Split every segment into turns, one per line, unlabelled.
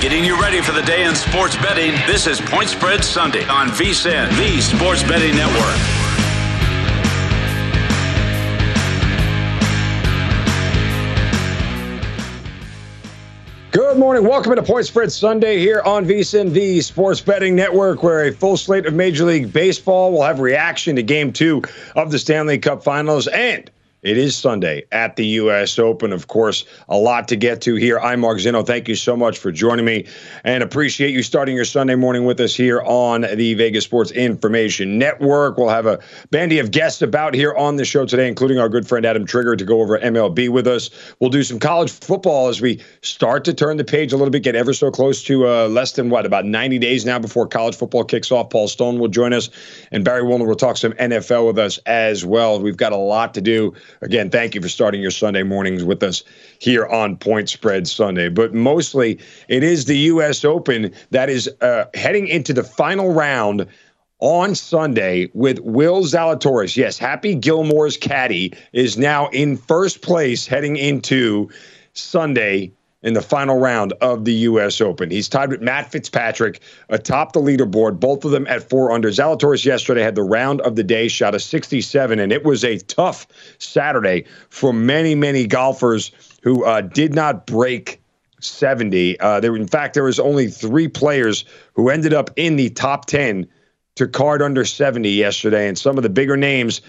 Getting you ready for the day in sports betting. This is Point Spread Sunday on VSIN, the Sports Betting Network.
Good morning. Welcome to Point Spread Sunday here on VSIN, the Sports Betting Network, where a full slate of Major League Baseball will have reaction to Game Two of the Stanley Cup Finals and it is Sunday at the U.S. Open. Of course, a lot to get to here. I'm Mark Zeno. Thank you so much for joining me and appreciate you starting your Sunday morning with us here on the Vegas Sports Information Network. We'll have a bandy of guests about here on the show today, including our good friend Adam Trigger to go over MLB with us. We'll do some college football as we start to turn the page a little bit, get ever so close to uh, less than what, about 90 days now before college football kicks off. Paul Stone will join us, and Barry Wilner will talk some NFL with us as well. We've got a lot to do. Again, thank you for starting your Sunday mornings with us here on Point Spread Sunday. But mostly, it is the U.S. Open that is uh, heading into the final round on Sunday with Will Zalatoris. Yes, Happy Gilmore's caddy is now in first place heading into Sunday in the final round of the U.S. Open. He's tied with Matt Fitzpatrick atop the leaderboard, both of them at four under. Zalatoris yesterday had the round of the day, shot a 67, and it was a tough Saturday for many, many golfers who uh, did not break 70. Uh, there, in fact, there was only three players who ended up in the top 10 to card under 70 yesterday, and some of the bigger names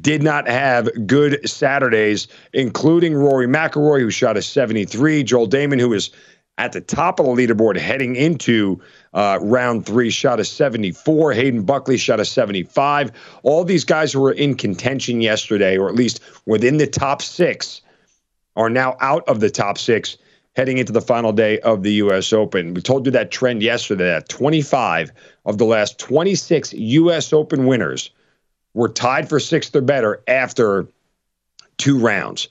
did not have good Saturdays, including Rory McIlroy, who shot a 73, Joel Dahmen, who was at the top of the leaderboard heading into uh, round three, shot a 74. Hayden Buckley shot a 75. All these guys who were in contention yesterday, or at least within the top six, are now out of the top six heading into the final day of the U.S. Open. We told you that trend yesterday that 25 of the last 26 U.S. Open winners were tied for sixth or better after two rounds.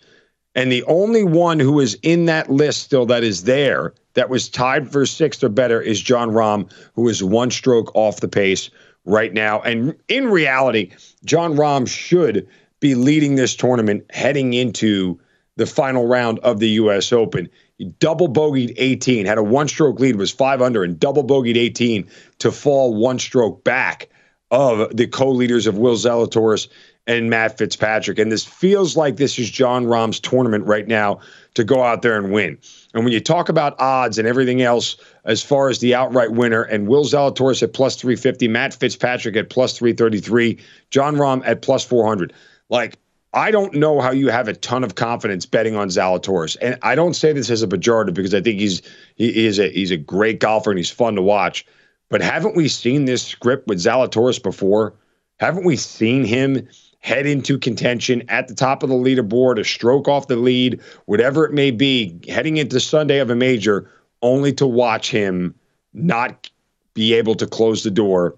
And the only one who is in that list still that is there that was tied for sixth or better is Jon Rahm, who is one stroke off the pace right now. And in reality, Jon Rahm should be leading this tournament heading into the final round of the U.S. Open. He double bogeyed 18, had a one stroke lead, was five under, and double bogeyed 18 to fall one stroke back of the co-leaders of Will Zalatoris and Matt Fitzpatrick. And this feels like this is Jon Rahm's tournament right now to go out there and win. And when you talk about odds and everything else as far as the outright winner, and Will Zalatoris at plus 350, Matt Fitzpatrick at plus 333, Jon Rahm at plus 400, like I don't know how you have a ton of confidence betting on Zalatoris, and I don't say this as a pejorative because I think he's he is a he's a great golfer and he's fun to watch. But haven't we seen this script with Zalatoris before? Haven't we seen him head into contention at the top of the leaderboard, a stroke off the lead, whatever it may be, heading into Sunday of a major, only to watch him not be able to close the door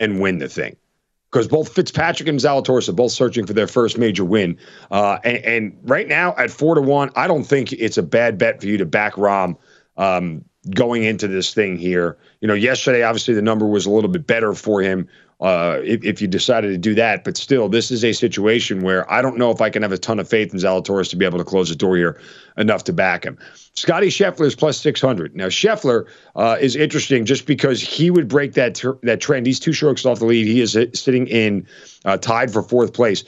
and win the thing? because both Fitzpatrick and Zalatoris are both searching for their first major win. Uh, and, and, right now at four to one, I don't think it's a bad bet for you to back Rahm. um, going into this thing here. You know, yesterday obviously the number was a little bit better for him uh, if, if, you decided to do that. But still, this is a situation where I don't know if I can have a ton of faith in Zalatoris to be able to close the door here enough to back him. Scotty Scheffler is plus 600. Now, Scheffler uh, is interesting just because he would break that, ter- that trend. He's two strokes off the lead. He is sitting in uh, tied for fourth place.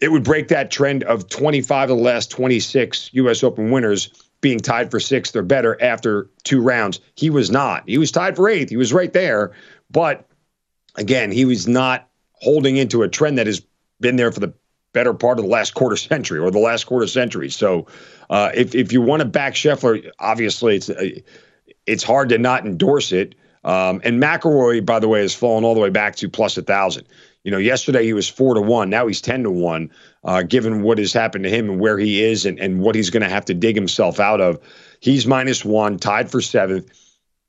It would break that trend of 25 of the last 26 U.S. Open winners being tied for sixth or better after two rounds. He was not. He was tied for eighth. He was right there. But again, he was not holding into a trend that has been there for the better part of the last quarter century or the last quarter century. So, uh, if if you want to back Scheffler, obviously it's uh, it's hard to not endorse it. Um, and McIlroy, by the way, has fallen all the way back to plus a thousand. You know, yesterday he was four to one. Now he's ten to one. Uh, given what has happened to him and where he is and, and what he's going to have to dig himself out of, he's minus one, tied for seventh.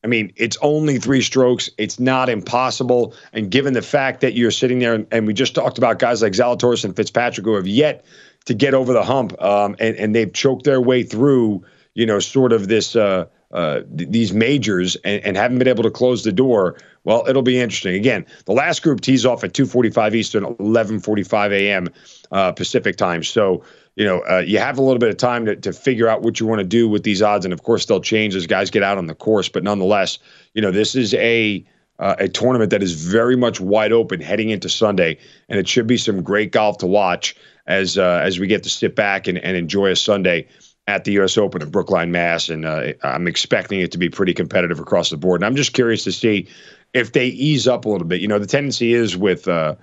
I mean, it's only three strokes. It's not impossible. And given the fact that you're sitting there, and, we just talked about guys like Zalatoris and Fitzpatrick who have yet to get over the hump, um, and, and they've choked their way through, you know, sort of this uh, uh, th- these majors and, and, haven't been able to close the door. Well, it'll be interesting. Again, the last group tees off at 2:45 Eastern, 11:45 a.m. Uh, Pacific time. So you know, uh, you have a little bit of time to, to figure out what you want to do with these odds. And of course, they'll change as guys get out on the course. But nonetheless, you know, this is a uh, a tournament that is very much wide open heading into Sunday, and it should be some great golf to watch as uh, as we get to sit back and, and enjoy a Sunday at the U.S. Open at Brookline, Mass. And uh, I'm expecting it to be pretty competitive across the board. And I'm just curious to see if they ease up a little bit. You know, the tendency is with uh,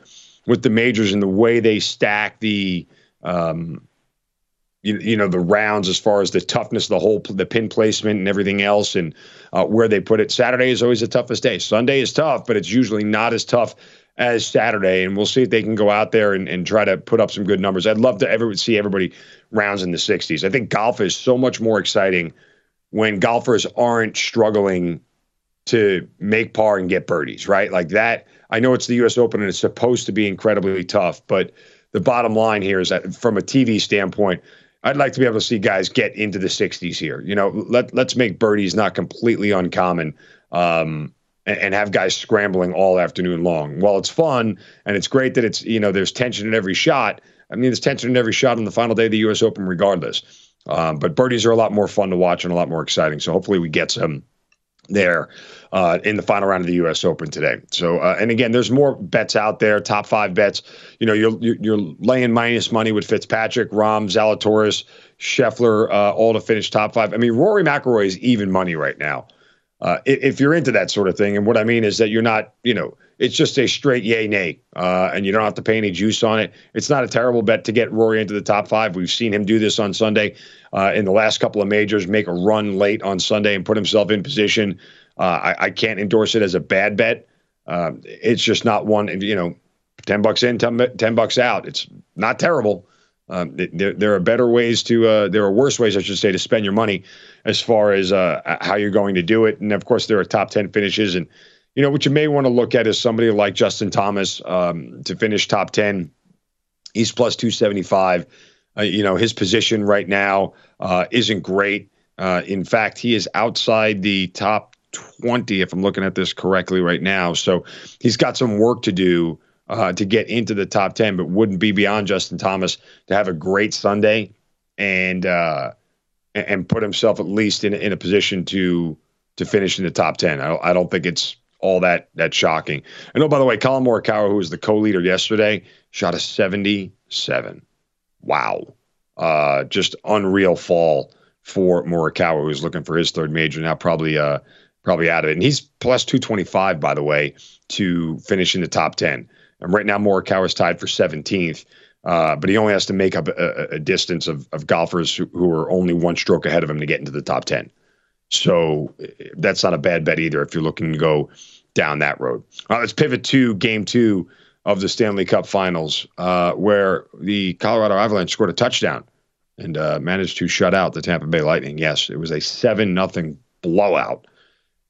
with the majors and the way they stack the um, you, you know the rounds as far as the toughness the whole the pin placement and everything else and uh, where they put it. Saturday is always the toughest day. Sunday is tough but it's usually not as tough as saturday. And we'll see if they can go out there and, and try to put up some good numbers. I'd love to ever see everybody rounds in the 60s i think golf is so much more exciting when golfers aren't struggling to make par and get birdies right like that i know it's the us open and it's supposed to be incredibly tough but the bottom line here is that from a tv standpoint I'd like to be able to see guys get into the 60s here. You know, let let's make birdies not completely uncommon, um, and, have guys scrambling all afternoon long. While it's fun and it's great that it's you know there's tension in every shot. I mean, there's tension in every shot on the final day of the U.S. Open, regardless. Um, but birdies are a lot more fun to watch and a lot more exciting. So hopefully we get some there uh, in the final round of the U.S. Open today. So, uh, and again, there's more bets out there. Top five bets. You know, you're you're laying minus money with Fitzpatrick, Rahm, Zalatoris, Scheffler, uh, all to finish top five. I mean, Rory McIlroy is even money right now. Uh, if you're into that sort of thing, and what I mean is that you're not, you know, it's just a straight yay nay, uh, and you don't have to pay any juice on it. It's not a terrible bet to get Rory into the top five. We've seen him do this on Sunday uh, in the last couple of majors, make a run late on Sunday and put himself in position uh, I, I, can't endorse it as a bad bet. Uh, it's just not one, you know, 10 bucks in, 10, 10 bucks out. It's not terrible. Um, there, there are better ways to, uh, there are worse ways, I should say, to spend your money as far as uh, how you're going to do it. And of course, there are top 10 finishes. And, you know, what you may want to look at is somebody like Justin Thomas um, to finish top 10. He's plus 275. Uh, you know, his position right now uh, isn't great. Uh, in fact, he is outside the top 20, if I'm looking at this correctly right now. So he's got some work to do uh, to get into the top 10, but wouldn't be beyond Justin Thomas to have a great Sunday and uh, and put himself at least in, in a position to to finish in the top 10. I don't, I don't think it's all that that shocking. I know, by the way, Collin Morikawa, who was the co-leader yesterday, shot a 77. Wow. Uh, just unreal fall for Morikawa, who's looking for his third major now, probably uh, probably out of it. And he's plus 225, by the way, to finish in the top 10. And right now, Morikawa is tied for 17th. Uh, but he only has to make up a, a distance of, of golfers who, who, are only one stroke ahead of him to get into the top 10. So that's not a bad bet either if you're looking to go down that road. Uh, let's pivot to game two of the Stanley Cup Finals, uh, where the Colorado Avalanche scored a touchdown and uh, managed to shut out the Tampa Bay Lightning. Yes, it was a seven nothing blowout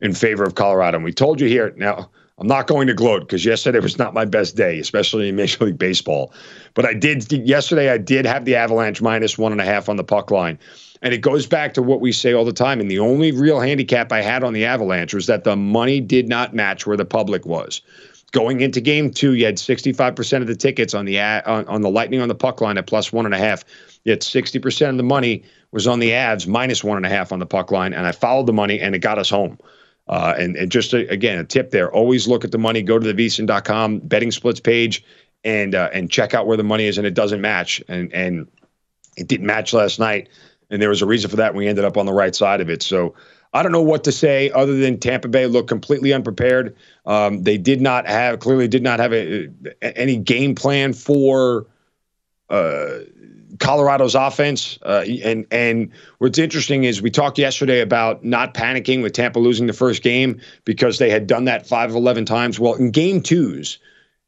in favor of Colorado. And we told you here now. I'm not going to gloat because yesterday was not my best day, especially in Major League Baseball. But I did yesterday. I did have the Avalanche minus one and a half on the puck line, and it goes back to what we say all the time. And the only real handicap I had on the Avalanche was that the money did not match where the public was. Going into game two, you had 65% of the tickets on the on, on the Lightning on the puck line at plus one and a half. Yet 60% of the money was on the Avs minus one and a half on the puck line, and I followed the money, and it got us home. Uh, and, and just a, again, a tip there: always look at the money. Go to the VSiN.com betting splits page, and uh, and check out where the money is, and it doesn't match, and and it didn't match last night, and there was a reason for that. We ended up on the right side of it. So I don't know what to say other than Tampa Bay looked completely unprepared. Um, they did not have clearly did not have a, a, any game plan for uh, Colorado's offense. Uh, and and what's interesting is we talked yesterday about not panicking with Tampa losing the first game because they had done that five of eleven times. Well, in game twos,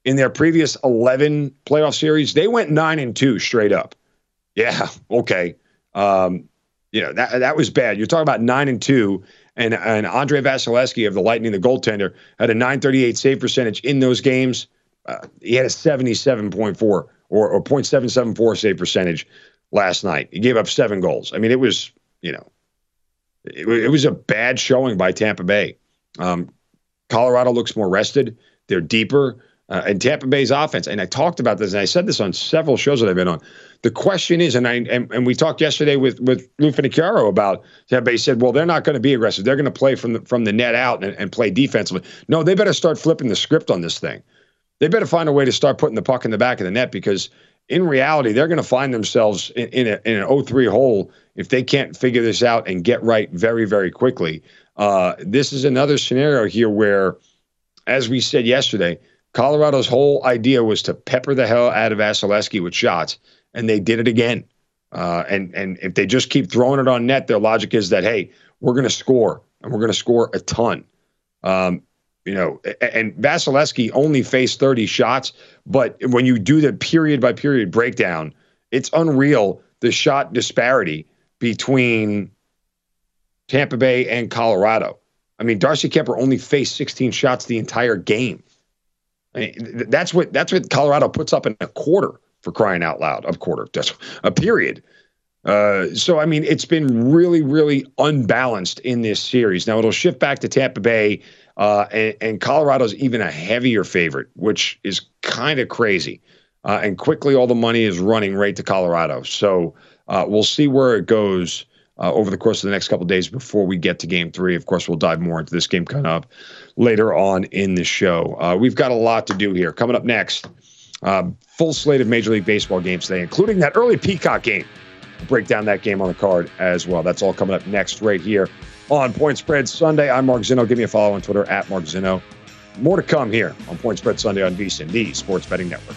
in their previous eleven playoff series, they went nine and two straight up. Yeah, okay. Um, you know that that was bad. You're talking about nine and two, and and Andrei Vasilevskiy of the Lightning, the goaltender, had a 938 save percentage in those games. Uh, he had a 77.4 or, or 0.774 save percentage last night. He gave up seven goals. I mean, it was you know, it, it was a bad showing by Tampa Bay. Um, Colorado looks more rested. They're deeper uh, and Tampa Bay's offense. And I talked about this, and I said this on several shows that I've been on. The question is, and I and, and we talked yesterday with with Lou Finocchiaro about Tampa Bay said, well, they're not going to be aggressive. They're going to play from the from the net out and, and play defensively. No, they better start flipping the script on this thing. They better find a way to start putting the puck in the back of the net because in reality, they're going to find themselves in, in, a, in an 0-3 hole if they can't figure this out and get right very, very quickly. Uh, this is another scenario here where, as we said yesterday, Colorado's whole idea was to pepper the hell out of Vasilevskiy with shots, and they did it again. Uh, and and if they just keep throwing it on net, their logic is that hey, we're going to score, and we're going to score a ton. Um, you know, and Vasilevskiy only faced 30 shots, but when you do the period by period breakdown, it's unreal the shot disparity between Tampa Bay and Colorado. I mean, Darcy Kuemper only faced 16 shots the entire game. I mean, that's what that's what Colorado puts up in a quarter for crying out loud. A quarter, just a period. Uh, so I mean, it's been really, really unbalanced in this series. Now it'll shift back to Tampa Bay, uh, and, and, Colorado's even a heavier favorite, which is kind of crazy. Uh, and quickly, all the money is running right to Colorado. So uh, we'll see where it goes uh, over the course of the next couple days before we get to Game Three. Of course, we'll dive more into this game coming up later on in the show. Uh, we've got a lot to do here. Coming up next, uh, full slate of Major League Baseball games today, including that early Peacock game. Break down that game on the card as well. That's all coming up next, right here on Point Spread Sunday. I'm Mark Zeno. Give me a follow on Twitter at Mark Zeno. More to come here on Point Spread Sunday on VSiN, the Sports Betting Network.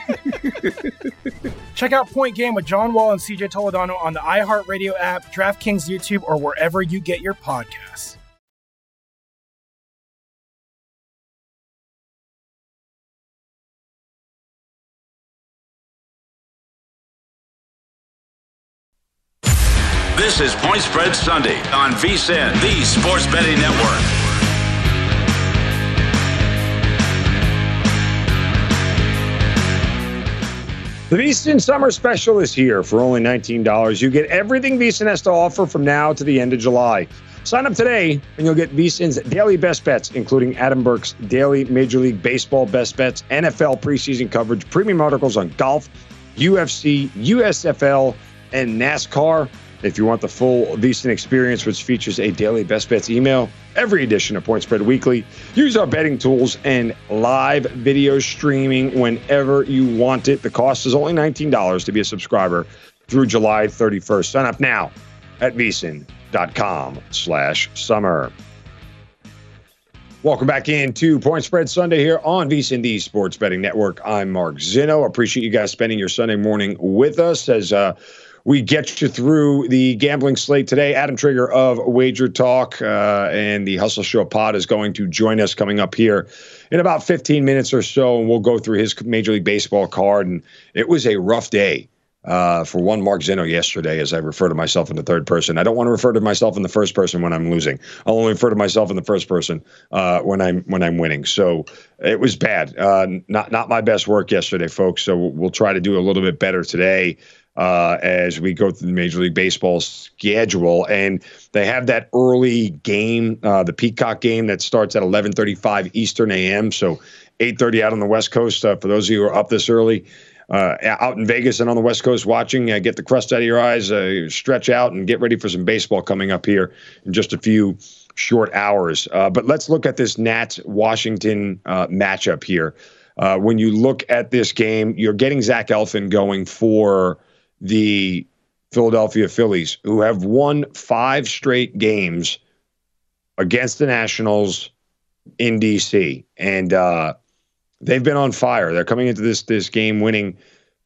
Check out Point Game with John Wall and CJ Toledano on the iHeartRadio app, DraftKings YouTube, or wherever you get your podcasts.
This is Point Spread Sunday on VSIN, the Sports Betting Network.
The VSIN Summer Special is here for only $19. You get everything VSIN has to offer from now to the end of July. Sign up today and you'll get VSIN's daily best bets, including Adam Burke's daily Major League Baseball best bets, NFL preseason coverage, premium articles on golf, UFC, USFL, and NASCAR. If you want the full VSIN experience, which features a daily best bets email, every edition of Point Spread Weekly, use our betting tools and live video streaming whenever you want it. The cost is only $19 to be a subscriber through July 31st. Sign up now at vsin.com slash summer. Welcome back into Point Spread Sunday here on VSIN, the Sports Betting Network. I'm Mark Zinno. Appreciate you guys spending your Sunday morning with us as uh, we get you through the gambling slate today. Adam Trigger of Wager Talk uh, and the Hustle Show Pod is going to join us coming up here in about 15 minutes or so, and we'll go through his Major League Baseball card. And it was a rough day uh, for one Mark Zeno yesterday, as I refer to myself in the third person. I don't want to refer to myself in the first person when I'm losing. I'll only refer to myself in the first person uh, when I'm when I'm winning. So it was bad. Uh, not not my best work yesterday, folks. So we'll try to do a little bit better today uh, as we go through the Major League Baseball schedule. And they have that early game, uh, the Peacock game that starts at 11:35 Eastern AM, so 8:30 out on the West Coast. Uh, for those of you who are up this early. Uh, out in Vegas and on the West Coast watching, uh, get the crust out of your eyes, uh, stretch out, and get ready for some baseball coming up here in just a few short hours. but let's look at this Nats Washington matchup here. when you look at this game, you're getting Zach Eflin going for the Philadelphia Phillies, who have won five straight games against the Nationals in DC, and uh, they've been on fire. They're coming into this this game winning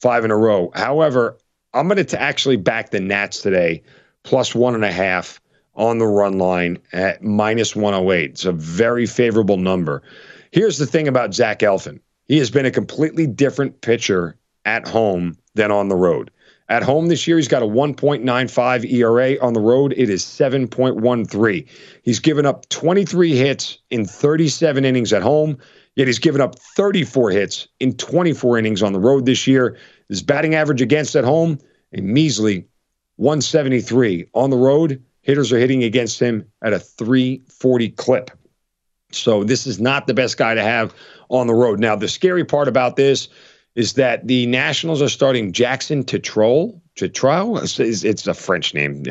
five in a row. However, I'm going to actually back the Nats today, plus one and a half on the run line at minus 108. It's a very favorable number. Here's the thing about Zach Eflin. He has been a completely different pitcher at home than on the road. At home this year, he's got a 1.95 ERA. On the road, it is 7.13. He's given up 23 hits in 37 innings at home, yet he's given up 34 hits in 24 innings on the road this year. His batting average against at home, a measly 173. On the road, hitters are hitting against him at a 340 clip. So this is not the best guy to have on the road. Now, the scary part about this is that the Nationals are starting Jackson Tetrol. Tetrol? It's, it's a French name.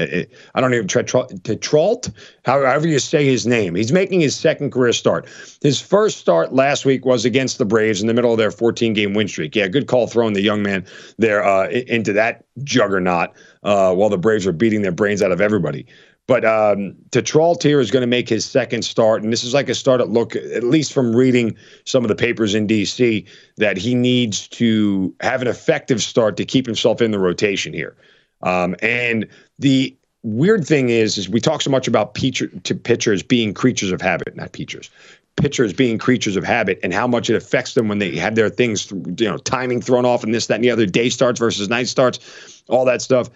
I don't even Tetreault, however you say his name. He's making his second career start. His first start last week was against the Braves in the middle of their 14 game win streak. Yeah, good call throwing the young man there uh, into that juggernaut uh, while the Braves are beating their brains out of everybody. But um, Tetreault here is going to make his second start, and this is like a start look, at least from reading some of the papers in DC, that he needs to have an effective start to keep himself in the rotation here. Um, and the weird thing is, is we talk so much about pitcher, to pitchers being creatures of habit, not pitchers, pitchers being creatures of habit, and how much it affects them when they have their things, you know, timing thrown off, and this, that, and the other, day starts versus night starts, all that stuff.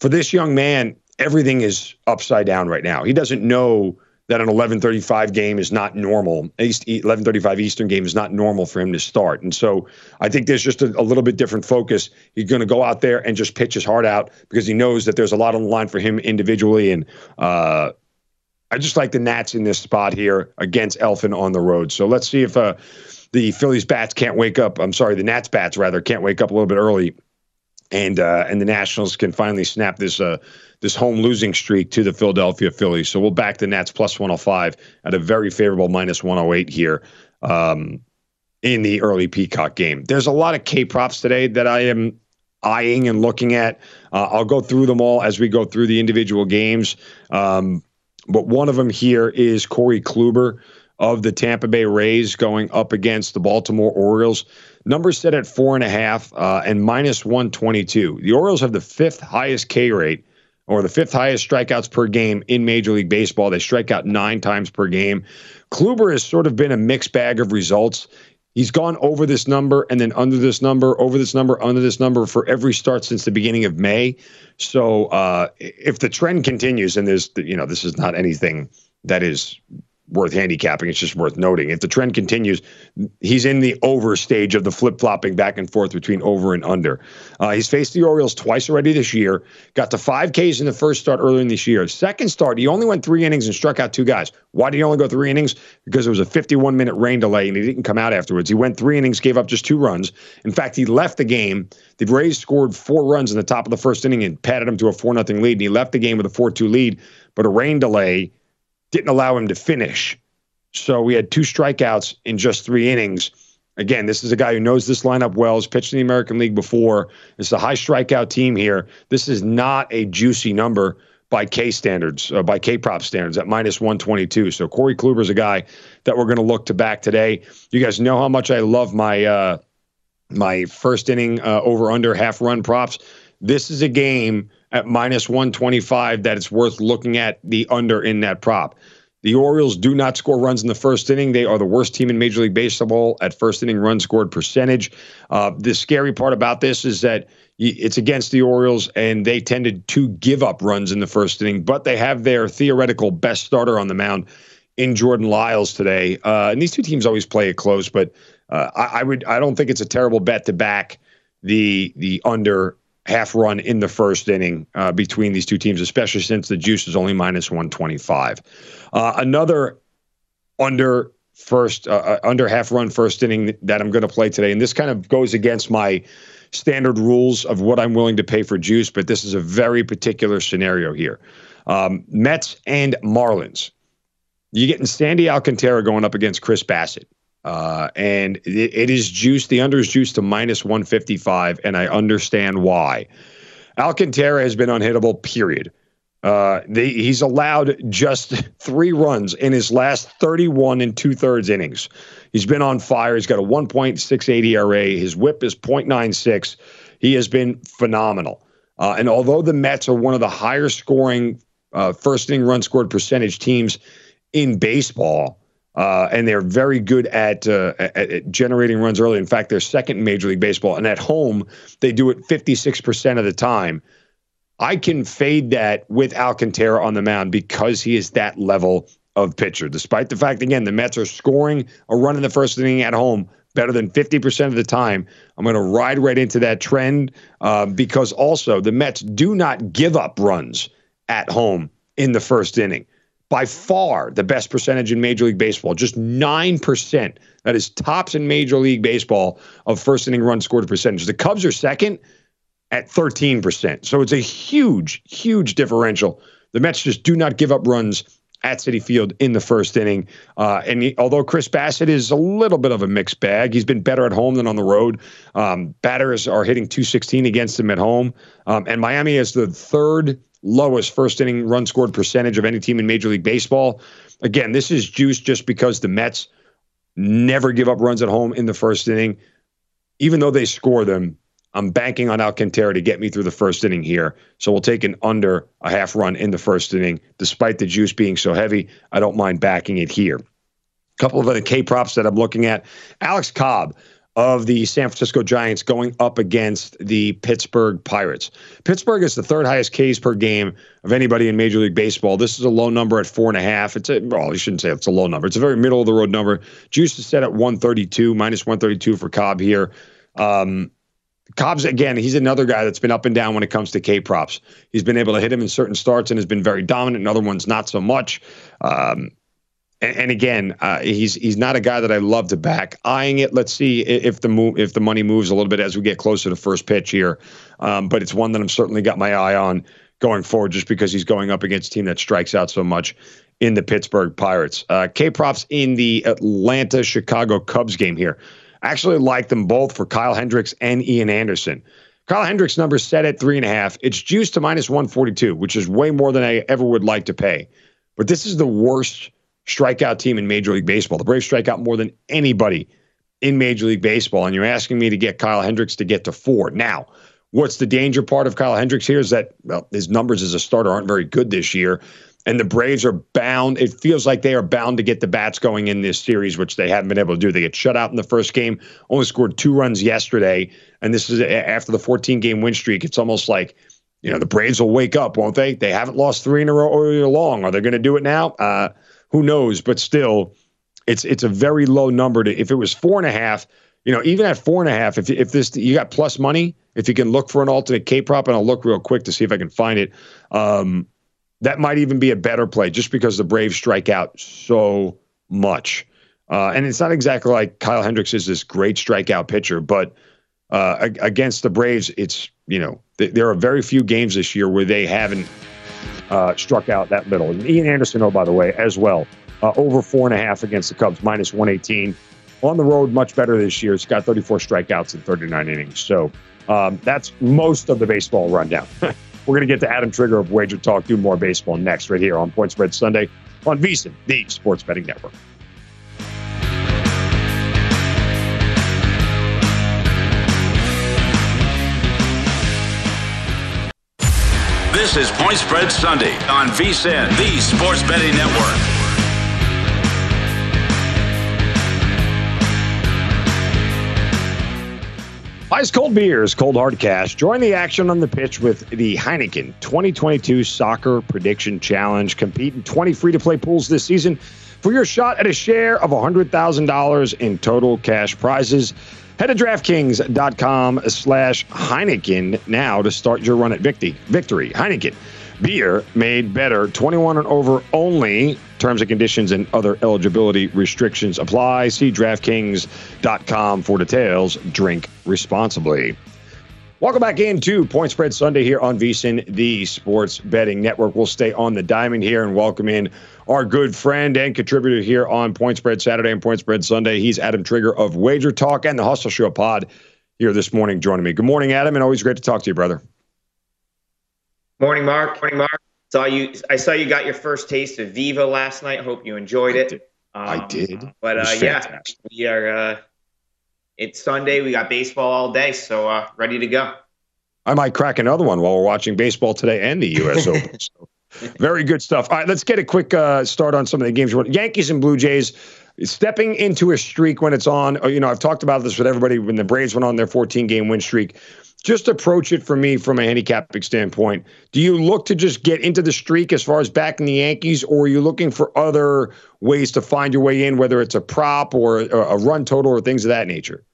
For this young man, everything is upside down right now. He doesn't know that an 11:35 game is not normal. 11:35 Eastern game is not normal for him to start, and so I think there's just a, a little bit different focus. He's going to go out there and just pitch his heart out because he knows that there's a lot on the line for him individually. And uh, I just like the Nats in this spot here against Elfin on the road. So let's see if uh, the Phillies bats can't wake up. I'm sorry, the Nats bats rather can't wake up a little bit early, and uh, and the Nationals can finally snap this uh, this home losing streak to the Philadelphia Phillies. So we'll back the Nats plus 105 at a very favorable minus 108 here um, in the early Peacock game. There's a lot of K props today that I am eyeing and looking at. Uh, I'll go through them all as we go through the individual games. Um, but one of them here is Corey Kluber of the Tampa Bay Rays going up against the Baltimore Orioles. Numbers set at four and a half uh, and minus 122. The Orioles have the fifth highest K rate or the fifth highest strikeouts per game in Major League Baseball. They strike out nine times per game. Kluber has sort of been a mixed bag of results. He's gone over this number and then under this number, over this number, under this number for every start since the beginning of May. So uh, if the trend continues, and there's, you know, this is not anything that is worth handicapping. It's just worth noting. If the trend continues, he's in the over stage of the flip flopping back and forth between over and under. Uh, he's faced the Orioles twice already this year. Got to five Ks in the first start earlier in this year. Second start, he only went three innings and struck out two guys. Why did he only go three innings? Because it was a 51 minute rain delay and he didn't come out afterwards. He went three innings, gave up just two runs. In fact, he left the game. The Rays scored four runs in the top of the first inning and patted him to a 4 0 lead. And he left the game with a 4 2 lead, but a rain delay didn't allow him to finish. So we had two strikeouts in just three innings. Again, this is a guy who knows this lineup well, has pitched in the American League before. It's a high strikeout team here. This is not a juicy number by K standards, uh, by K prop standards at minus 122. So Corey Kluber is a guy that we're going to look to back today. You guys know how much I love my uh, my first inning uh, over under half run props. This is a game at minus 125 that it's worth looking at the under in that prop. The Orioles do not score runs in the first inning. They are the worst team in Major League Baseball at first inning run scored percentage. Uh, the scary part about this is that it's against the Orioles, and they tended to give up runs in the first inning, but they have their theoretical best starter on the mound in Jordan Lyles today. Uh, and these two teams always play it close, but uh, I, I would I don't think it's a terrible bet to back the the under half run in the first inning uh, between these two teams, especially since the juice is only minus 125. Uh, another under first, uh, uh, under half run first inning that I'm going to play today, and this kind of goes against my standard rules of what I'm willing to pay for juice, but this is a very particular scenario here. Um, Mets and Marlins. You're getting Sandy Alcantara going up against Chris Bassitt. Uh, and it, it is juiced. The under is juiced to minus 155, and I understand why. Alcantara has been unhittable, period. Uh, the, he's allowed just three runs in his last 31 and two thirds innings. He's been on fire. He's got a 1.68 ERA. His whip is 0.96. He has been phenomenal. Uh, and although the Mets are one of the higher scoring uh, first inning run scored percentage teams in baseball, uh, and they're very good at, uh, at, at, generating runs early. In fact, they're second in Major League Baseball, and at home they do it 56% of the time. I can fade that with Alcantara on the mound because he is that level of pitcher. Despite the fact, again, the Mets are scoring a run in the first inning at home better than 50% of the time. I'm going to ride right into that trend uh, because also the Mets do not give up runs at home in the first inning by far the best percentage in Major League Baseball, just 9%. That is tops in Major League Baseball of first inning run scored percentage. The Cubs are second at 13%. So it's a huge, huge differential. The Mets just do not give up runs at Citi Field in the first inning. Uh, and he, although Chris Bassitt is a little bit of a mixed bag, he's been better at home than on the road. Um, batters are hitting 216 against him at home. Um, and Miami is the third lowest first inning run scored percentage of any team in Major League Baseball. Again, this is juice just because the Mets never give up runs at home in the first inning. Even though they score them, I'm banking on Alcantara to get me through the first inning here. So we'll take an under a half run in the first inning. Despite the juice being so heavy, I don't mind backing it here. A couple of other K props that I'm looking at. Alex Cobb of the San Francisco Giants going up against the Pittsburgh Pirates. Pittsburgh is the third highest Ks per game of anybody in Major League Baseball. This is a low number at four and a half. It's a well, you shouldn't say it's a low number. It's a very middle of the road number. Juice is set at 132, minus 132 for Cobb here. Um, Cobb's again, he's another guy that's been up and down when it comes to K props. He's been able to hit him in certain starts and has been very dominant. In other ones, not so much. Um, and, and, again, uh, he's he's not a guy that I love to back. Eyeing it, let's see if the move if the money moves a little bit as we get closer to first pitch here. Um, but it's one that I'm certainly got my eye on going forward, just because he's going up against a team that strikes out so much in the Pittsburgh Pirates. Uh, K props in the Atlanta Chicago Cubs game here actually like them both for Kyle Hendricks and Ian Anderson. Kyle Hendricks' number set at three and a half. It's juiced to minus 142, which is way more than I ever would like to pay. But this is the worst strikeout team in Major League Baseball. The Braves strike out more than anybody in Major League Baseball. And you're asking me to get Kyle Hendricks to get to four. Now, what's the danger part of Kyle Hendricks here is that well, his numbers as a starter aren't very good this year and the Braves are bound. It feels like they are bound to get the bats going in this series, which they haven't been able to do. They get shut out in the first game, only scored two runs yesterday, and this is after the 14 game win streak. It's almost like you know the Braves will wake up, won't they? They haven't lost three in a row all year long. Are they going to do it now? Uh, who knows? But still, it's it's a very low number. To if it was four and a half, you know, even at four and a half, if if this you got plus money, if you can look for an alternate K prop, and I'll look real quick to see if I can find it. Um, that might even be a better play just because the Braves strike out so much. Uh, and it's not exactly like Kyle Hendricks is this great strikeout pitcher, but uh, against the Braves, it's, you know, th- there are very few games this year where they haven't uh, struck out that little. And Ian Anderson, oh, by the way, as well, uh, over four and a half against the Cubs, minus 118. On the road, much better this year. It's got 34 strikeouts in 39 innings. So um, that's most of the baseball rundown. We're going to get to Adam Trigger of Wager Talk, do more baseball next, right here on Point Spread Sunday on VSiN, the Sports Betting Network.
This is Point Spread Sunday on VSiN, the Sports Betting Network.
Ice cold beers, cold hard cash. Join the action on the pitch with the Heineken 2022 Soccer Prediction Challenge. Compete in 20 free to play pools this season for your shot at a share of $100,000 in total cash prizes. Head to DraftKings.com slash Heineken now to start your run at victory. Victory. Heineken. Beer made better. 21 and over only. Terms and conditions and other eligibility restrictions apply. See DraftKings.com for details. Drink responsibly. Welcome back into Point Spread Sunday here on VSiN, the Sports Betting Network. We'll stay on the diamond here and welcome in our good friend and contributor here on Point Spread Saturday and Point Spread Sunday. He's Adam Trigger of Wager Talk and the Hustle Show Pod here this morning joining me. Good morning, Adam, and always great to talk to you, brother.
Morning, Mark. Morning, Mark. Saw you. I saw you got your first taste of Viva last night. Hope you enjoyed it.
Um, I did.
But uh, yeah, we are. Uh, it's Sunday. We got baseball all day, so uh, ready to go.
I might crack another one while we're watching baseball today and the U.S. Open. So, very good stuff. All right, let's get a quick uh, start on some of the games. Yankees and Blue Jays stepping into a streak when it's on. Uh, you know, I've talked about this with everybody when the Braves went on their 14 game win streak just approach it for me from a handicapping standpoint. Do you look to just get into the streak as far as backing the Yankees, or are you looking for other ways to find your way in, whether it's a prop or a, run total or things of that nature?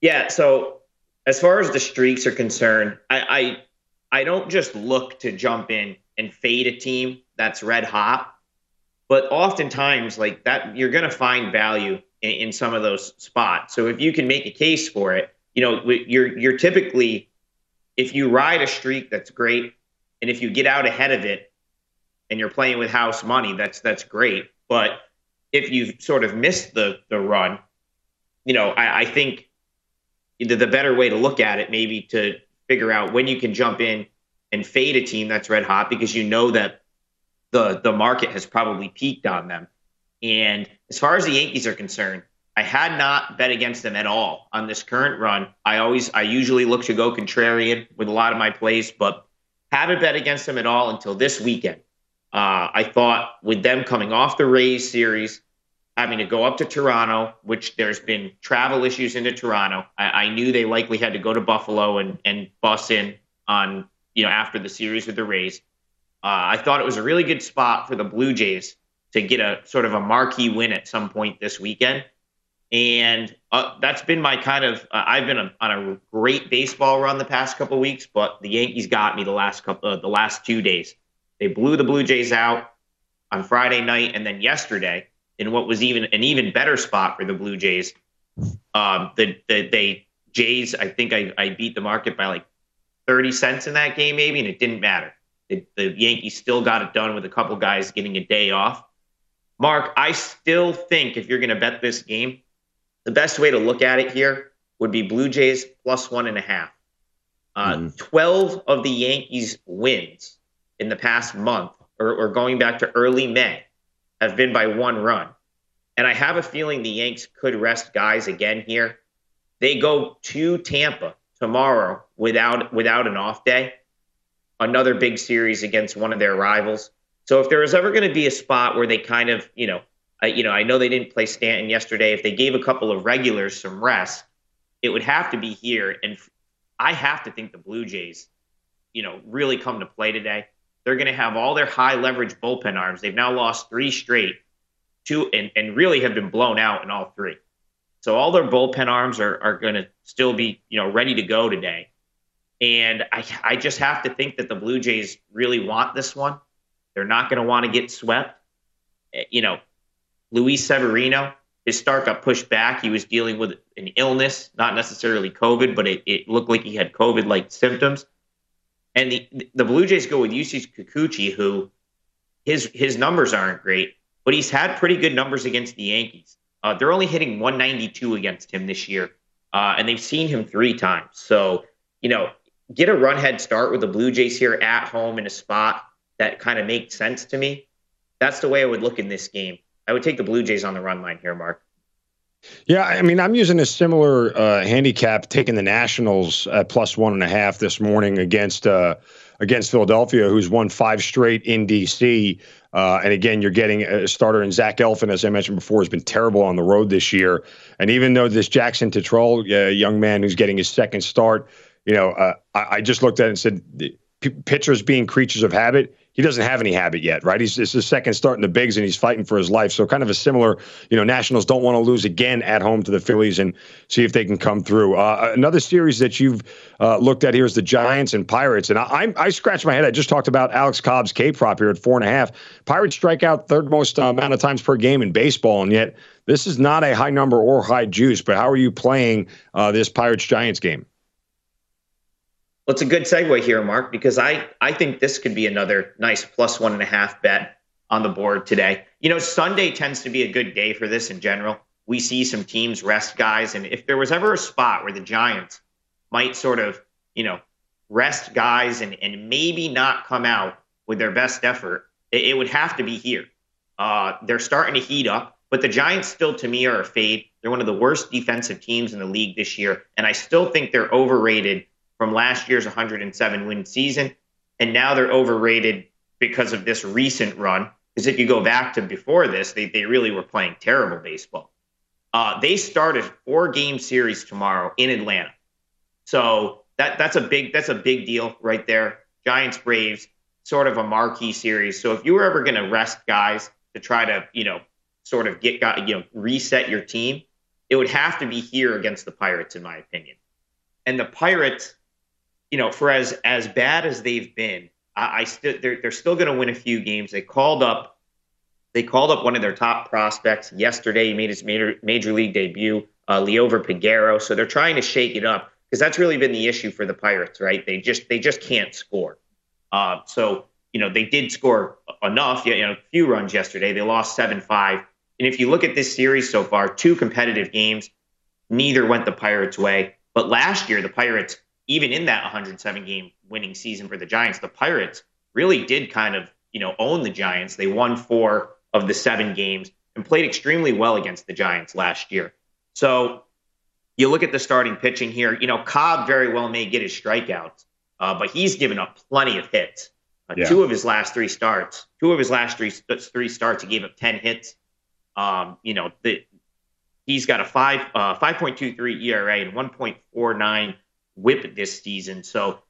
Yeah. So as far as the streaks are concerned, I, I, I don't just look to jump in and fade a team that's red hot, but oftentimes like that, you're going to find value in, in some of those spots. So if you can make a case for it you know, you're you're typically if you ride a streak, that's great, and if you get out ahead of it, and you're playing with house money, that's that's great. But if you've sort of missed the the run, you know, I, I think the, the better way to look at it maybe to figure out when you can jump in and fade a team that's red hot because you know that the the market has probably peaked on them. And as far as the Yankees are concerned, I had not bet against them at all on this current run. I always I usually look to go contrarian with a lot of my plays, but haven't bet against them at all until this weekend. Uh, I thought with them coming off the Rays series, having to go up to Toronto, which there's been travel issues into Toronto. I, I knew they likely had to go to Buffalo and, and bus in on, you know, after the series with the Rays. Uh, I thought it was a really good spot for the Blue Jays to get a sort of a marquee win at some point this weekend. And uh, that's been my kind of. Uh, I've been a, on a great baseball run the past couple weeks, but the Yankees got me the last couple, uh, the last two days. They blew the Blue Jays out on Friday night, and then yesterday in what was even an even better spot for the Blue Jays. Um, the, the they Jays, I think I, I beat the market by like 30 cents in that game, maybe, and it didn't matter. The, the Yankees still got it done with a couple guys getting a day off. Mark, I still think if you're going to bet this game, the best way to look at it here would be Blue Jays plus one and a half. Uh, mm. 12 of the Yankees' wins in the past month, or, or going back to early May, have been by one run. And I have a feeling the Yanks could rest guys again here. They go to Tampa tomorrow without without an off day. Another big series against one of their rivals. So if there was ever going to be a spot where they kind of, you know, I, you know, I know they didn't play Stanton yesterday. If they gave a couple of regulars some rest, it would have to be here. And I have to think the Blue Jays, you know, really come to play today. They're going to have all their high leverage bullpen arms. They've now lost three straight, two, and, and really have been blown out in all three. So all their bullpen arms are, are going to still be, you know, ready to go today. And I, I just have to think that the Blue Jays really want this one. They're not going to want to get swept. Eh, you know, Luis Severino, his start got pushed back. He was dealing with an illness, not necessarily COVID, but it, it looked like he had COVID like symptoms. And the the Blue Jays go with Yusei Kikuchi, who his his numbers aren't great, but he's had pretty good numbers against the Yankees. Uh, they're only hitting 192 against him this year, uh, and they've seen him three times. So you know, get a run head start with the Blue Jays here at home in a spot that kind of makes sense to me. That's the way I would look in this game. I would take the Blue Jays on the run line here, Mark.
Yeah, I mean, I'm using a similar uh, handicap, taking the Nationals at plus one and a half this morning against uh, against Philadelphia, who's won five straight in DC. Uh, and again, you're getting a starter in Zach Eflin, as I mentioned before, has been terrible on the road this year. And even though this Jackson Tetreault, uh, young man who's getting his second start, you know, uh, I, I, just looked at it and said, pitchers being creatures of habit he doesn't have any habit yet, right? He's it's his second start in the bigs, and he's fighting for his life. So kind of a similar, you know, Nationals don't want to lose again at home to the Phillies and see if they can come through. Uh, another series that you've uh, looked at here is the Giants and Pirates, and I, I, I scratched my head. I just talked about Alex Cobb's K prop here at four and a half. Pirates strike out third most uh, amount of times per game in baseball, and yet this is not a high number or high juice. But how are you playing uh, this Pirates Giants game?
Well, it's a good segue here, Mark, because I, I think this could be another nice plus one and a half bet on the board today. You know, Sunday tends to be a good day for this in general. We see some teams rest guys. And if there was ever a spot where the Giants might sort of, you know, rest guys and, and maybe not come out with their best effort, it, it would have to be here. Uh, they're starting to heat up, but the Giants still, to me, are a fade. They're one of the worst defensive teams in the league this year. And I still think they're overrated from last year's 107 win season. And now they're overrated because of this recent run. Because if you go back to before this, they, they really were playing terrible baseball. Uh, they start a four game series tomorrow in Atlanta. So that that's a big that's a big deal right there. Giants Braves, sort of a marquee series. So if you were ever going to rest guys to try to, you know, sort of get you know, reset your team, it would have to be here against the Pirates, in my opinion. And the Pirates, you know, for as as bad as they've been, I, I still they're they're still going to win a few games. They called up they called up one of their top prospects yesterday. He made his major major league debut, uh, Liover Peguero. So they're trying to shake it up because that's really been the issue for the Pirates, right? They just they just can't score. Uh, so you know they did score enough, you know, a few runs yesterday. They lost seven five. And if you look at this series so far, two competitive games, neither went the Pirates' way. But last year, the Pirates even in that 107 game winning season for the Giants, the Pirates really did kind of, you know, own the Giants. They won four of the seven games and played extremely well against the Giants last year. So you look at the starting pitching here, you know, Cobb very well may get his strikeouts, uh, but he's given up plenty of hits. Uh, yeah. Two of his last three starts, two of his last three three starts, he gave up 10 hits. Um, you know, the, he's got a five uh, 5.23 ERA and 1.49 WHIP this season. So,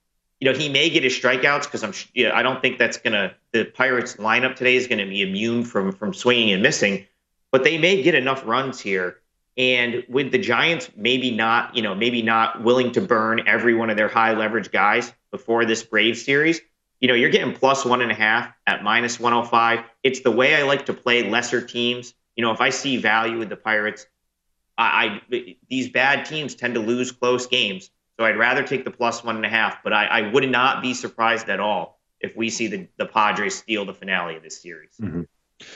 you know, he may get his strikeouts because I'm. You know, I don't think that's gonna. The Pirates lineup today is going to be immune from from swinging and missing, but they may get enough runs here. And with the Giants, maybe not. You know, maybe not willing to burn every one of their high leverage guys before this Brave series. You know, you're getting plus one and a half at minus 105. It's the way I like to play lesser teams. You know, if I see value with the Pirates, I, I these bad teams tend to lose close games. So I'd rather take the plus one and a half, but I, I would not be surprised at all if we see the, the Padres steal the finale of this series.
Mm-hmm.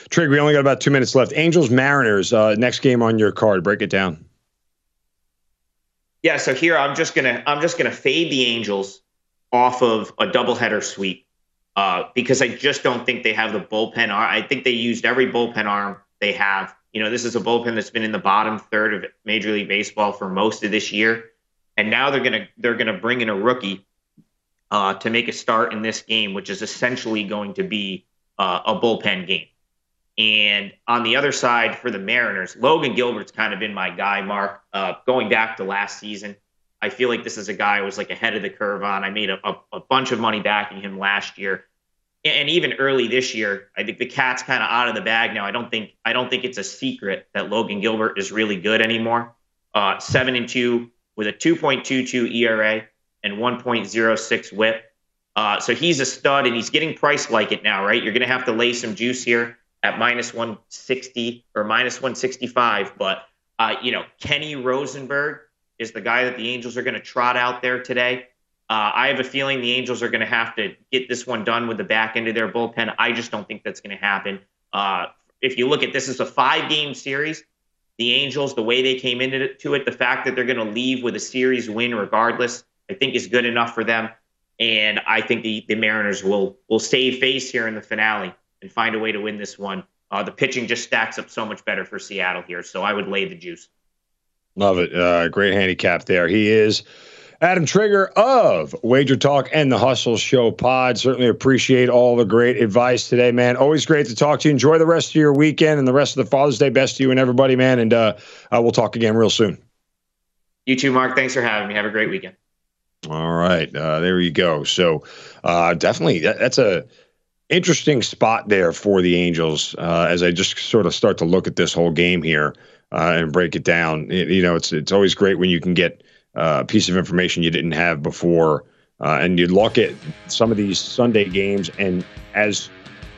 Trig, we only got about two minutes left. Angels Mariners, uh, next game on your card. Break it down.
Yeah, so here I'm just gonna I'm just gonna fade the Angels off of a doubleheader sweep uh, because I just don't think they have the bullpen arm. I think they used every bullpen arm they have. You know, this is a bullpen that's been in the bottom third of Major League Baseball for most of this year and now they're gonna they're gonna bring in a rookie uh, to make a start in this game, which is essentially going to be uh, a bullpen game. And on the other side for the Mariners, Logan Gilbert's kind of been my guy, Mark. Uh, going back to last season, I feel like this is a guy I was like ahead of the curve on. I made a, a, a bunch of money backing him last year, and even early this year. I think the cat's kind of out of the bag now. I don't think I don't think it's a secret that Logan Gilbert is really good anymore. Uh, seven and two with a 2.22 ERA and 1.06 WHIP. Uh, so he's a stud, and he's getting priced like it now, right? You're going to have to lay some juice here at minus 160 or minus 165. But uh, you know, Kenny Rosenberg is the guy that the Angels are going to trot out there today. Uh, I have a feeling the Angels are going to have to get this one done with the back end of their bullpen. I just don't think that's going to happen. Uh, if you look at this, is a five-game series the Angels, the way they came into it, the fact that they're going to leave with a series win regardless, I think is good enough for them. And I think the, the Mariners will will save face here in the finale and find a way to win this one. Uh, the pitching just stacks up so much better for Seattle here, so I would lay the juice.
Love it. Uh, great handicap there. He is Adam Trigger of Wager Talk and the Hustle Show Pod. Certainly appreciate all the great advice today, man. Always great to talk to you. Enjoy the rest of your weekend and the rest of the Father's Day. Best to you and everybody, man. And uh, uh, we'll talk again real soon.
You too, Mark. Thanks for having me. Have a great weekend.
All right, uh, there you go. So uh, definitely, that, that's a interesting spot there for the Angels. Uh, as I just sort of start to look at this whole game here uh, and break it down, it, you know, it's it's always great when you can get uh, piece of information you didn't have before. Uh, and you look at some of these Sunday games, and as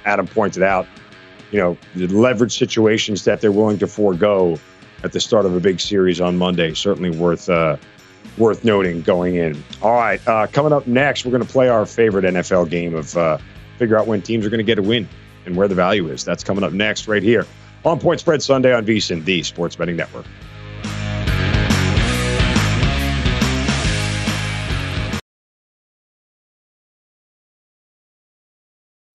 Adam pointed out, you know, the leverage situations that they're willing to forego at the start of a big series on Monday certainly worth uh, worth noting going in. All right, uh, coming up next, we're going to play our favorite NFL game of uh, figure out when teams are going to get a win and where the value is. That's coming up next, right here on Point Spread Sunday on VSiN, the Sports Betting Network.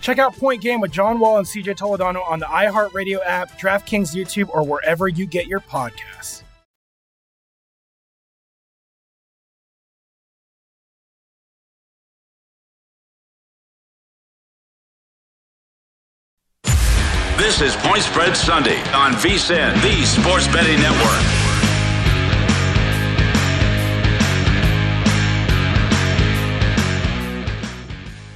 Check out Point Game with John Wall and CJ Toledano on the iHeartRadio app, DraftKings YouTube, or wherever you get your podcasts.
This is Point Spread Sunday on VSIN, the Sports Betting Network.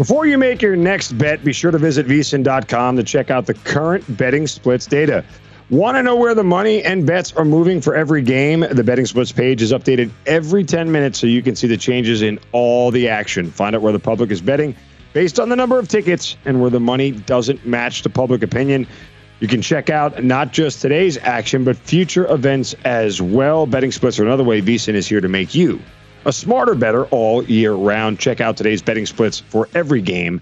Before you make your next bet, be sure to visit vsin.com to check out the current betting splits data. Want to know where the money and bets are moving for every game? The betting splits page is updated every 10 minutes so you can see the changes in all the action. Find out where the public is betting based on the number of tickets and where the money doesn't match the public opinion. You can check out not just today's action, but future events as well. Betting splits are another way VSIN is here to make you a smarter better all year round. Check out today's betting splits for every game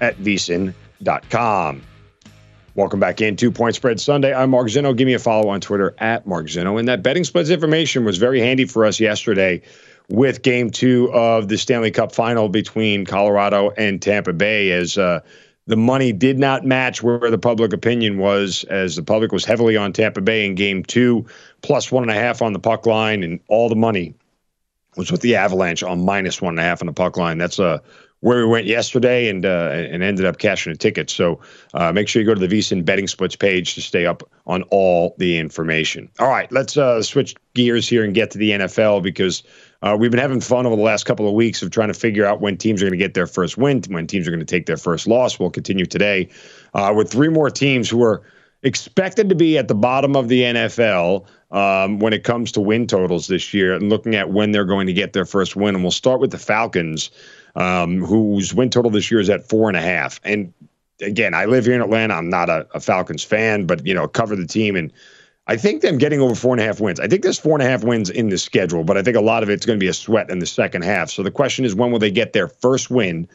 at vsin.com. Welcome back in Two Point Spread Sunday. I'm Mark Zinno. Give me a follow on Twitter at Mark Zinno. And that betting splits information was very handy for us yesterday with game two of the Stanley Cup final between Colorado and Tampa Bay as uh, the money did not match where the public opinion was, as the public was heavily on Tampa Bay in game two, plus one and a half on the puck line, and all the money was with the Avalanche on minus one and a half on the puck line. That's uh, where we went yesterday and uh, and ended up cashing a ticket. So uh, make sure you go to the VSIN betting splits page to stay up on all the information. All right, let's uh, switch gears here and get to the NFL because uh, we've been having fun over the last couple of weeks of trying to figure out when teams are going to get their first win, when teams are going to take their first loss. We'll continue today uh, with three more teams who are expected to be at the bottom of the NFL um, when it comes to win totals this year and looking at when they're going to get their first win. And we'll start with the Falcons, um, whose win total this year is at four and a half. And again, I live here in Atlanta. I'm not a, a Falcons fan, but, you know, cover the team. And I think them getting over four and a half wins. I think there's four and a half wins in the schedule, but I think a lot of it's going to be a sweat in the second half. So the question is, when will they get their first win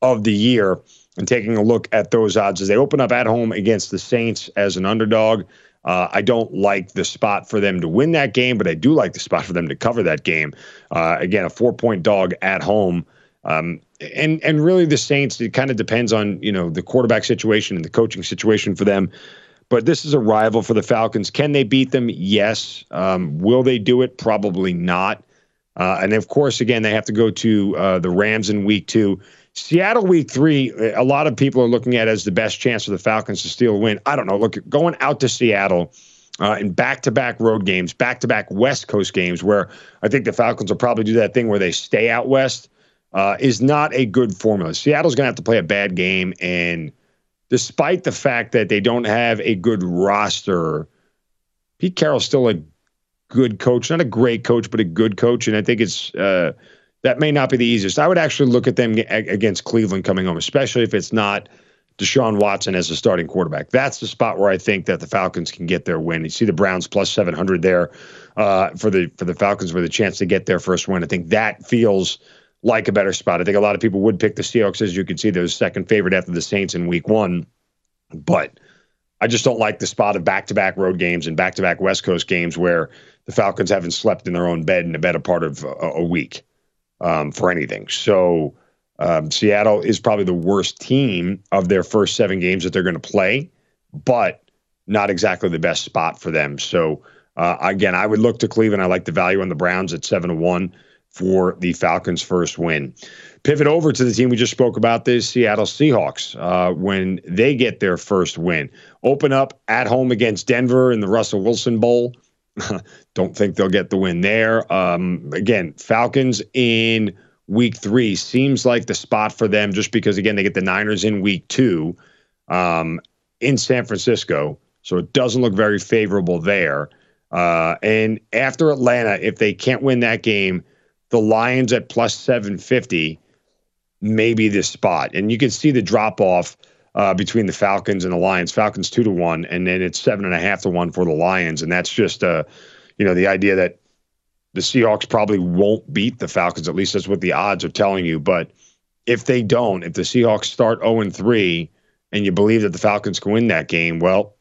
of the year? And taking a look at those odds as they open up at home against the Saints as an underdog. Uh, I don't like the spot for them to win that game, but I do like the spot for them to cover that game. Uh, again, a four point dog at home. Um, and and really the Saints, it kind of depends on you know the quarterback situation and the coaching situation for them. But this is a rival for the Falcons. Can they beat them? Yes. Um, will they do it? Probably not. Uh, and of course, again, they have to go to uh, the Rams in week two. Seattle week three, a lot of people are looking at as the best chance for the Falcons to steal a win. I don't know. Look, going out to Seattle uh, in back to back road games, back to back West Coast games, where I think the Falcons will probably do that thing where they stay out west, uh, is not a good formula. Seattle's going to have to play a bad game. And despite the fact that they don't have a good roster, Pete Carroll's still a good coach, not a great coach, but a good coach. And I think it's, uh, that may not be the easiest. I would actually look at them against Cleveland coming home, especially if it's not Deshaun Watson as a starting quarterback. That's the spot where I think that the Falcons can get their win. You see the Browns plus seven hundred there uh, for the for the Falcons with a chance to get their first win. I think that feels like a better spot. I think a lot of people would pick the Seahawks, as you can see, they're second favorite after the Saints in Week One, but I just don't like the spot of back to back road games and back to back West Coast games where the Falcons haven't slept in their own bed in a better part of a, a week um, for anything. So Um, Seattle is probably the worst team of their first seven games that they're going to play, but not exactly the best spot for them. So uh, again, I would look to Cleveland. I like the value on the Browns at seven to one for the Falcons' first win. Pivot over to the team we just spoke about, the Seattle Seahawks, uh, when they get their first win. Open up at home against Denver in the Russell Wilson Bowl. Don't think they'll get the win there. Um, again, Falcons in week three seems like the spot for them just because, again, they get the Niners in week two um, in San Francisco. So it doesn't look very favorable there. Uh, and after Atlanta, if they can't win that game, the Lions at plus 750 may be this spot. And you can see the drop off uh, between the Falcons and the Lions. Falcons two to one, and then it's seven and a half to one for the Lions. And that's just, uh, you know, the idea that the Seahawks probably won't beat the Falcons. At least that's what the odds are telling you. But if they don't, if the Seahawks start 0 and 3, and you believe that the Falcons can win that game, well,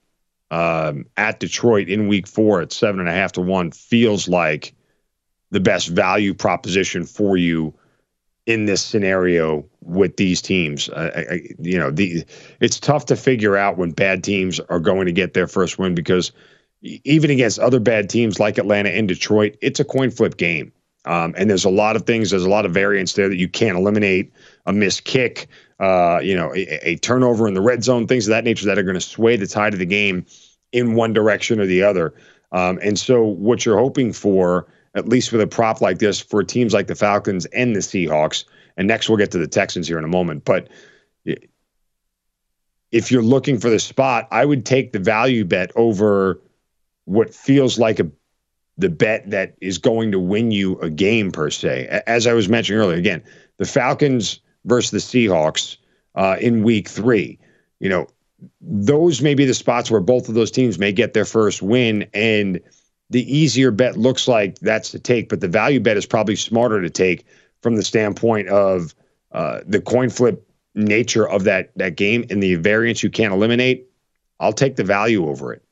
um, at Detroit in week four at seven and a half to one feels like the best value proposition for you in this scenario with these teams. I, I, you know, the it's tough to figure out when bad teams are going to get their first win because even against other bad teams like Atlanta and Detroit, it's a coin flip game. Um, and there's a lot of things, there's a lot of variance there that you can't eliminate. A missed kick, uh, you know, a, a, turnover in the red zone, things of that nature that are going to sway the tide of the game in one direction or the other. Um, and so, what you're hoping for, at least with a prop like this, for teams like the Falcons and the Seahawks, and next we'll get to the Texans here in a moment, but if you're looking for the spot, I would take the value bet over what feels like a the bet that is going to win you a game per se. As I was mentioning earlier, again, the Falcons versus the Seahawks uh, in Week Three. You know, those may be the spots where both of those teams may get their first win, and the easier bet looks like that's the take. But the value bet is probably smarter to take from the standpoint of uh, the coin flip nature of that that game and the variance you can't eliminate. I'll take the value over it.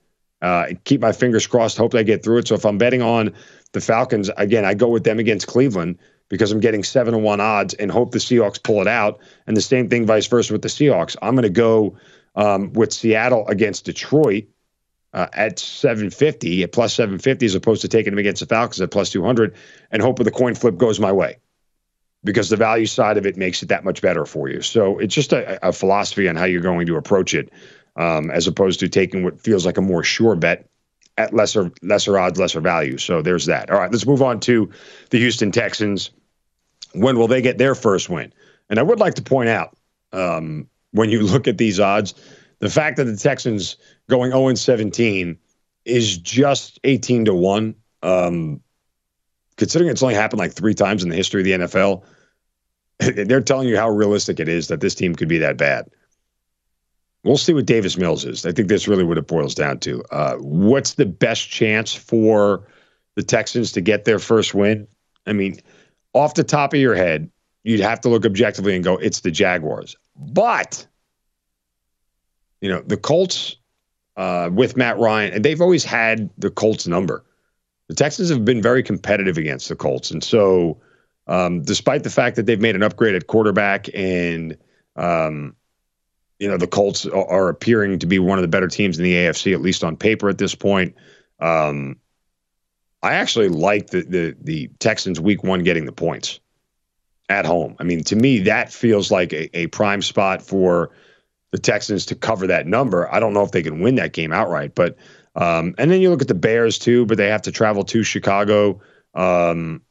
Uh, keep my fingers crossed. Hope I get through it. So if I'm betting on the Falcons again, I go with them against Cleveland because I'm getting seven to one odds and hope the Seahawks pull it out. And the same thing, vice versa, with the Seahawks. I'm going to go um, with Seattle against Detroit uh, at 750 at plus 750 as opposed to taking them against the Falcons at plus 200 and hope the coin flip goes my way because the value side of it makes it that much better for you. So it's just a, a philosophy on how you're going to approach it um, as opposed to taking what feels like a more sure bet at lesser lesser odds, lesser value. So there's that. All right, let's move on to the Houston Texans. When will they get their first win? And I would like to point out um, when you look at these odds, the fact that the Texans going 0 17 is just 18 to 1. Um, considering it's only happened like three times in the history of the NFL, they're telling you how realistic it is that this team could be that bad. We'll see what Davis Mills is. I think that's really what it boils down to. Uh, what's the best chance for the Texans to get their first win? I mean, off the top of your head, you'd have to look objectively and go, it's the Jaguars. But, you know, the Colts uh, with Matt Ryan, and they've always had the Colts number. The Texans have been very competitive against the Colts. And so, um, despite the fact that they've made an upgrade at quarterback and, um, you know, the Colts are appearing to be one of the better teams in the AFC, at least on paper at this point. Um, I actually like the, the the Texans week one getting the points at home. I mean, to me, that feels like a, a prime spot for the Texans to cover that number. I don't know if they can win that game outright, but um, and then you look at the Bears too, but they have to travel to Chicago. Um,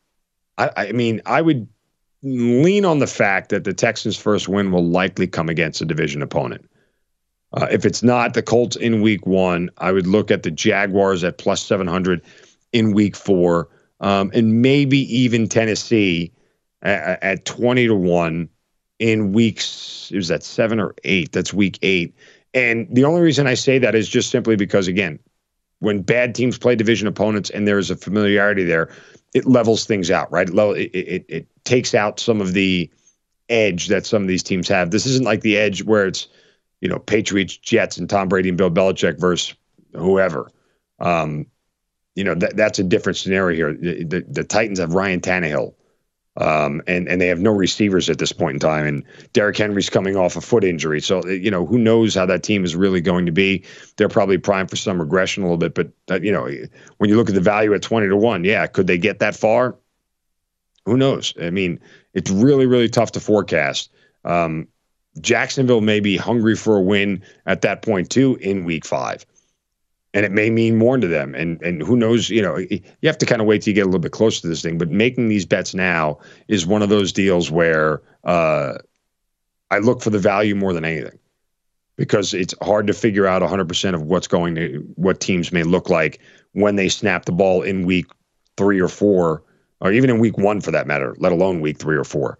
I, I mean, I would lean on the fact that the Texans' first win will likely come against a division opponent. Uh, if it's not the Colts in week one, I would look at the Jaguars at plus 700 in week four, um, and maybe even Tennessee at, at 20 to 1 in weeks, Is that seven or eight. That's week eight. And the only reason I say that is just simply because, again, when bad teams play division opponents and there's a familiarity there, it levels things out, right? It, it, it takes out some of the edge that some of these teams have. This isn't like the edge where it's, you know, Patriots, Jets, and Tom Brady and Bill Belichick versus whoever. Um, you know, that, that's a different scenario here. The, the, the, Titans have Ryan Tannehill. Um, and and they have no receivers at this point in time. And Derrick Henry's coming off a foot injury, so you know who knows how that team is really going to be. They're probably primed for some regression a little bit, but uh, you know when you look at the value at twenty to one, yeah, could they get that far? Who knows? I mean, it's really really tough to forecast. Um, Jacksonville may be hungry for a win at that point too in Week Five and it may mean more to them. And and who knows? You know, you have to kind of wait till you get a little bit closer to this thing. But making these bets now is one of those deals where uh, I look for the value more than anything because it's hard to figure out 100% of what's going to what teams may look like when they snap the ball in week three or four, or even in week one for that matter, let alone week three or four.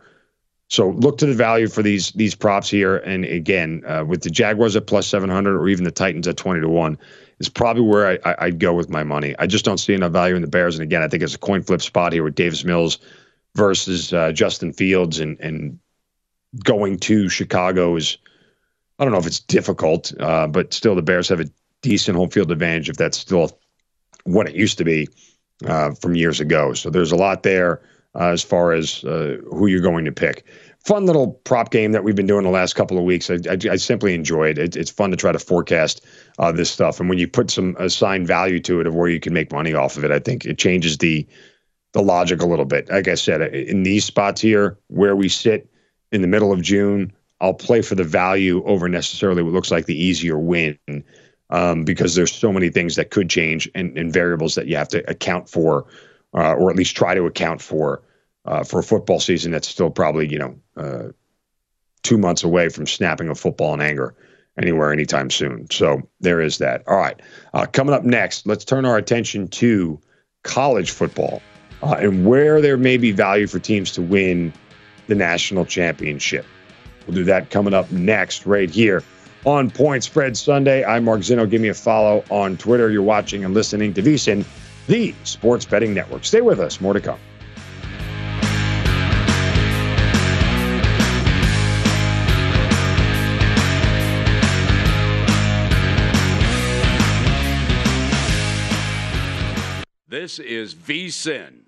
So look to the value for these these props here, and again, uh, with the Jaguars at plus seven hundred, or even the Titans at twenty to one, is probably where I, would go with my money. I just don't see enough value in the Bears. And again, I think it's a coin flip spot here with Davis Mills versus uh, Justin Fields, and and going to Chicago is I don't know if it's difficult, uh, but still the Bears have a decent home field advantage if that's still what it used to be uh, from years ago. So there's a lot there uh, as far as uh, who you're going to pick fun little prop game that we've been doing the last couple of weeks. I, I, I simply enjoy it. it. It's fun to try to forecast uh, this stuff, and when you put some assigned value to it of where you can make money off of it, I think it changes the the logic a little bit. Like I said, in these spots here where we sit in the middle of June, I'll play for the value over necessarily what looks like the easier win. Um, because there's so many things that could change and, and variables that you have to account for, uh, or at least try to account for uh, for a football season that's still probably you know uh, two months away from snapping a football in anger anywhere anytime soon. So there is that. All right, uh, coming up next, let's turn our attention to college football uh, and where there may be value for teams to win the national championship. We'll do that coming up next, right here on Point Spread Sunday. I'm Mark Zinno. Give me a follow on Twitter. You're watching and listening to VSIN, the Sports Betting Network. Stay with us. More to come.
This is VSIN,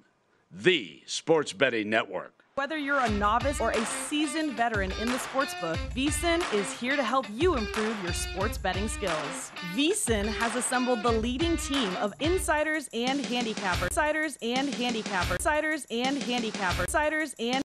the sports betting network.
Whether you're a novice or a seasoned veteran in the sportsbook, VSIN is here to help you improve your sports betting skills. VSIN has assembled the leading team of insiders and handicappers, insiders and handicappers, insiders and handicappers, insiders and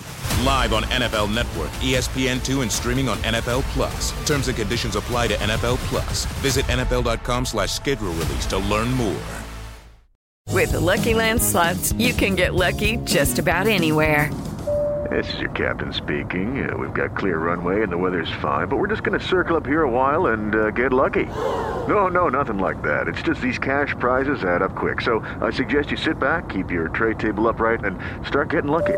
Live on NFL Network, ESPN2, and streaming on NFL Plus. Terms and conditions apply to NFL Plus. Visit NFL.com slash schedule release to learn more.
With the Lucky Land slots, you can get lucky just about anywhere.
This is your captain speaking. Uh, we've got clear runway and the weather's fine, but we're just going to circle up here a while and uh, get lucky. No, no, nothing like that. It's just these cash prizes add up quick. So I suggest you sit back, keep your tray table upright, and start getting lucky.